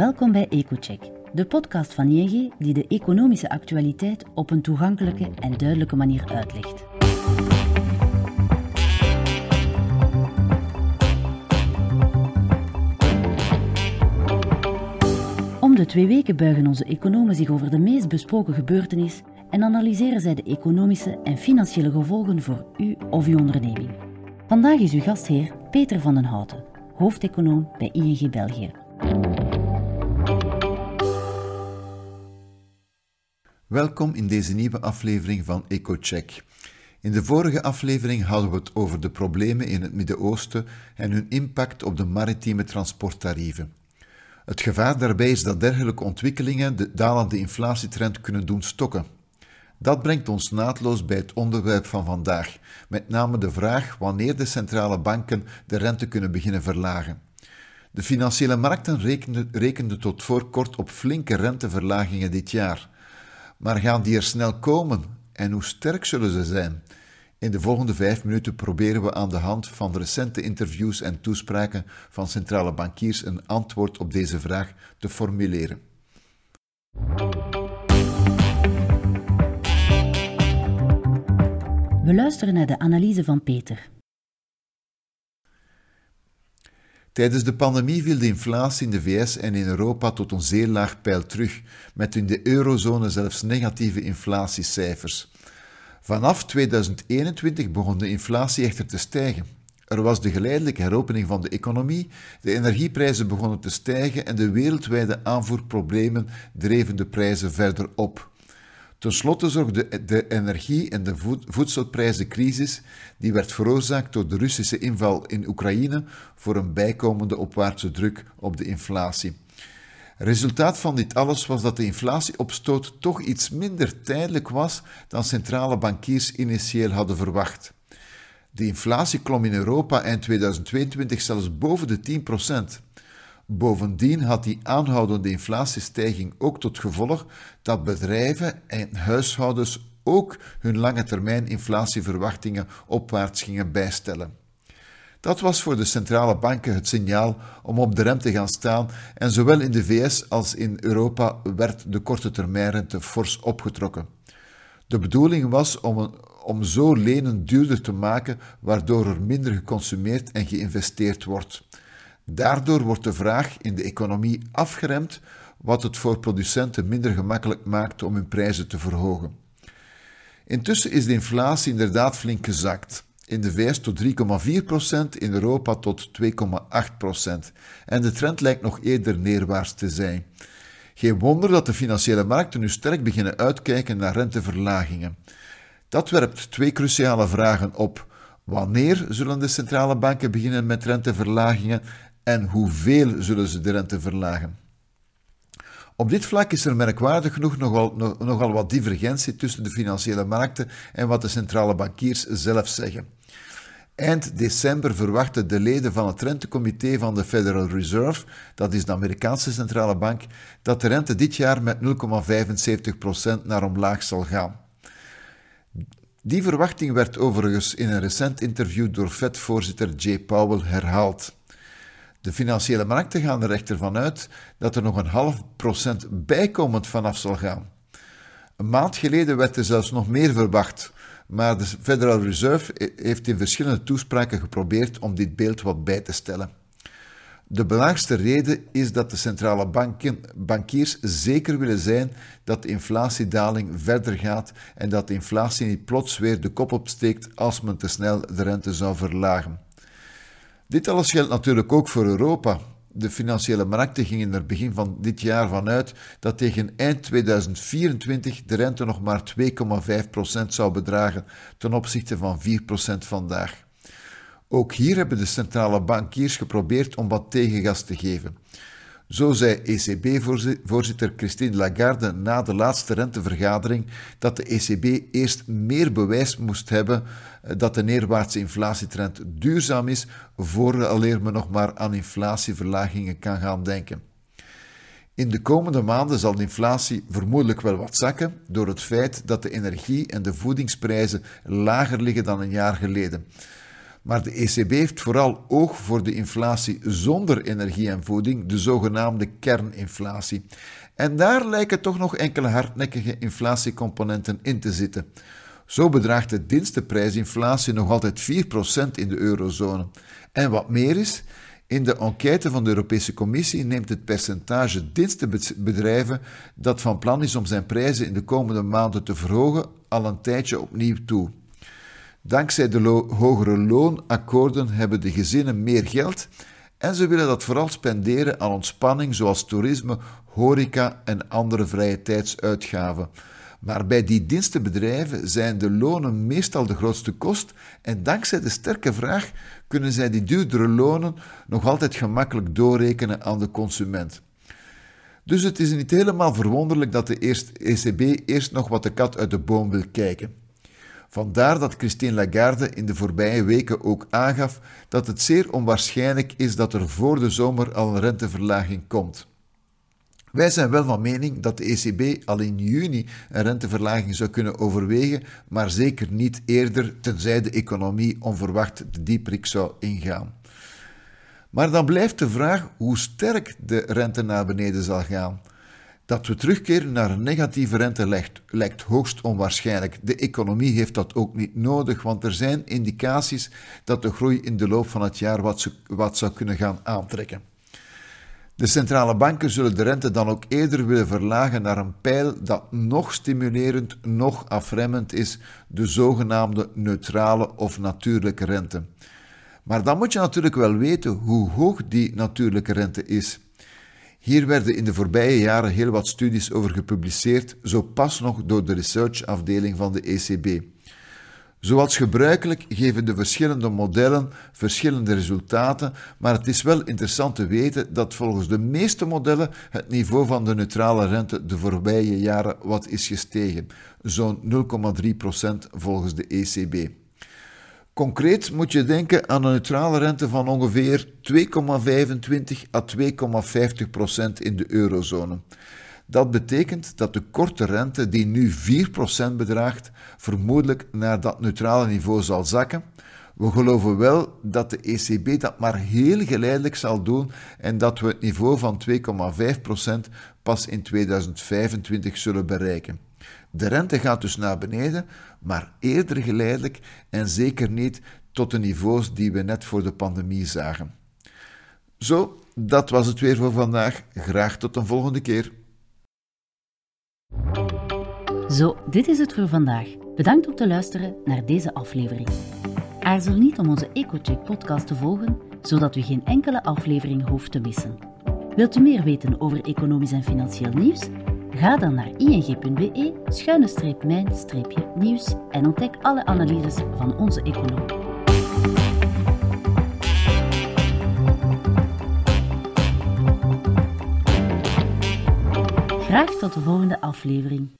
Welkom bij EcoCheck, de podcast van ING die de economische actualiteit op een toegankelijke en duidelijke manier uitlegt. Om de twee weken buigen onze economen zich over de meest besproken gebeurtenis en analyseren zij de economische en financiële gevolgen voor u of uw onderneming. Vandaag is uw gastheer Peter van den Houten, hoofdeconoom bij ING België. Welkom in deze nieuwe aflevering van EcoCheck. In de vorige aflevering hadden we het over de problemen in het Midden-Oosten en hun impact op de maritieme transporttarieven. Het gevaar daarbij is dat dergelijke ontwikkelingen de dalende inflatietrend kunnen doen stokken. Dat brengt ons naadloos bij het onderwerp van vandaag, met name de vraag wanneer de centrale banken de rente kunnen beginnen verlagen. De financiële markten rekenden, tot voor kort op flinke renteverlagingen dit jaar. Maar gaan die er snel komen en hoe sterk zullen ze zijn? In de volgende vijf minuten proberen we aan de hand van recente interviews en toespraken van centrale bankiers een antwoord op deze vraag te formuleren. We luisteren naar de analyse van Peter. Tijdens de pandemie viel de inflatie in de VS en in Europa tot een zeer laag pijl terug, met in de eurozone zelfs negatieve inflatiecijfers. Vanaf 2021 begon de inflatie echter te stijgen. Er was de geleidelijke heropening van de economie, de energieprijzen begonnen te stijgen en de wereldwijde aanvoerproblemen dreven de prijzen verder op. Ten slotte zorgde de energie- en de voedselprijzencrisis, die werd veroorzaakt door de Russische inval in Oekraïne, voor een bijkomende opwaartse druk op de inflatie. Resultaat van dit alles was dat de inflatieopstoot toch iets minder tijdelijk was dan centrale bankiers initieel hadden verwacht. De inflatie klom in Europa eind 2022 zelfs boven de 10 procent. Bovendien had die aanhoudende inflatiestijging ook tot gevolg dat bedrijven en huishoudens ook hun lange termijn inflatieverwachtingen opwaarts gingen bijstellen. Dat was voor de centrale banken het signaal om op de rem te gaan staan en zowel in de VS als in Europa werd de korte termijnrente fors opgetrokken. De bedoeling was om, om zo lenen duurder te maken, waardoor er minder geconsumeerd en geïnvesteerd wordt. Daardoor wordt de vraag in de economie afgeremd, wat het voor producenten minder gemakkelijk maakt om hun prijzen te verhogen. Intussen is de inflatie inderdaad flink gezakt. In de VS tot 3,4%, in Europa tot 2,8%. En de trend lijkt nog eerder neerwaarts te zijn. Geen wonder dat de financiële markten nu sterk beginnen uitkijken naar renteverlagingen. Dat werpt twee cruciale vragen op. Wanneer zullen de centrale banken beginnen met renteverlagingen en hoeveel zullen ze de rente verlagen? Op dit vlak is er merkwaardig genoeg nogal, nogal wat divergentie tussen de financiële markten en wat de centrale bankiers zelf zeggen. Eind december verwachten de leden van het rentecomité van de Federal Reserve, dat is de Amerikaanse centrale bank, dat de rente dit jaar met 0,75% naar omlaag zal gaan. Die verwachting werd overigens in een recent interview door Fed-voorzitter Jay Powell herhaald. De financiële markten gaan er echter vanuit dat er nog een half procent bijkomend vanaf zal gaan. Een maand geleden werd er zelfs nog meer verwacht, maar de Federal Reserve heeft in verschillende toespraken geprobeerd om dit beeld wat bij te stellen. De belangrijkste reden is dat de centrale banken, bankiers zeker willen zijn dat de inflatiedaling verder gaat en dat de inflatie niet plots weer de kop opsteekt als men te snel de rente zou verlagen. Dit alles geldt natuurlijk ook voor Europa. De financiële markten gingen er begin van dit jaar vanuit dat tegen eind 2024 de rente nog maar 2,5% zou bedragen ten opzichte van 4% vandaag. Ook hier hebben de centrale bankiers geprobeerd om wat tegengas te geven. Zo zei ECB-voorzitter Christine Lagarde na de laatste rentevergadering dat de ECB eerst meer bewijs moest hebben eh, dat de neerwaartse inflatietrend duurzaam is, vooraleer men nog maar aan inflatieverlagingen kan gaan denken. In de komende maanden zal de inflatie vermoedelijk wel wat zakken door het feit dat de energie- en de voedingsprijzen lager liggen dan een jaar geleden. Maar de ECB heeft vooral oog voor de inflatie zonder energie en voeding, de zogenaamde kerninflatie. En daar lijken toch nog enkele hardnekkige inflatiecomponenten in te zitten. Zo bedraagt de dienstenprijsinflatie nog altijd 4% in de eurozone. En wat meer is, in de enquête van de Europese Commissie neemt het percentage dienstenbedrijven dat van plan is om zijn prijzen in de komende maanden te verhogen al een tijdje opnieuw toe. Dankzij de hogere loonakkoorden hebben de gezinnen meer geld en ze willen dat vooral spenderen aan ontspanning zoals toerisme, horeca en andere vrije tijdsuitgaven. Maar bij die dienstenbedrijven zijn de lonen meestal de grootste kost en dankzij de sterke vraag kunnen zij die duurdere lonen nog altijd gemakkelijk doorrekenen aan de consument. Dus het is niet helemaal verwonderlijk dat de ECB eerst nog wat de kat uit de boom wil kijken. Vandaar dat Christine Lagarde in de voorbije weken ook aangaf dat het zeer onwaarschijnlijk is dat er voor de zomer al een renteverlaging komt. Wij zijn wel van mening dat de ECB al in juni een renteverlaging zou kunnen overwegen, maar zeker niet eerder, tenzij de economie onverwacht de dieprik zou ingaan. Maar dan blijft de vraag hoe sterk de rente naar beneden zal gaan. Dat we terugkeren naar een negatieve rente lijkt, hoogst onwaarschijnlijk. De economie heeft dat ook niet nodig, want er zijn indicaties dat de groei in de loop van het jaar wat, wat zou kunnen gaan aantrekken. De centrale banken zullen de rente dan ook eerder willen verlagen naar een pijl dat nog stimulerend, nog afremmend is, de zogenaamde neutrale of natuurlijke rente. Maar dan moet je natuurlijk wel weten hoe hoog die natuurlijke rente is. Hier werden in de voorbije jaren heel wat studies over gepubliceerd, zo pas nog door de researchafdeling van de ECB. Zoals gebruikelijk geven de verschillende modellen verschillende resultaten, maar het is wel interessant te weten dat volgens de meeste modellen het niveau van de neutrale rente de voorbije jaren wat is gestegen, zo'n 0,3% volgens de ECB. Concreet moet je denken aan een neutrale rente van ongeveer 2,25 à 2,50% in de eurozone. Dat betekent dat de korte rente, die nu 4% bedraagt, vermoedelijk naar dat neutrale niveau zal zakken. We geloven wel dat de ECB dat maar heel geleidelijk zal doen en dat we het niveau van 2,5% pas in 2025 zullen bereiken. De rente gaat dus naar beneden, maar eerder geleidelijk en zeker niet tot de niveaus die we net voor de pandemie zagen. Zo, dat was het weer voor vandaag. Graag tot een volgende keer. Zo, dit is het voor vandaag. Bedankt om te luisteren naar deze aflevering. Aarzel niet om onze EcoCheck podcast te volgen, zodat u geen enkele aflevering hoeft te missen. Wilt u meer weten over economisch en financieel nieuws? Ga dan naar ing.be-mijn-nieuws en ontdek alle analyses van onze econoom. Graag tot de volgende aflevering.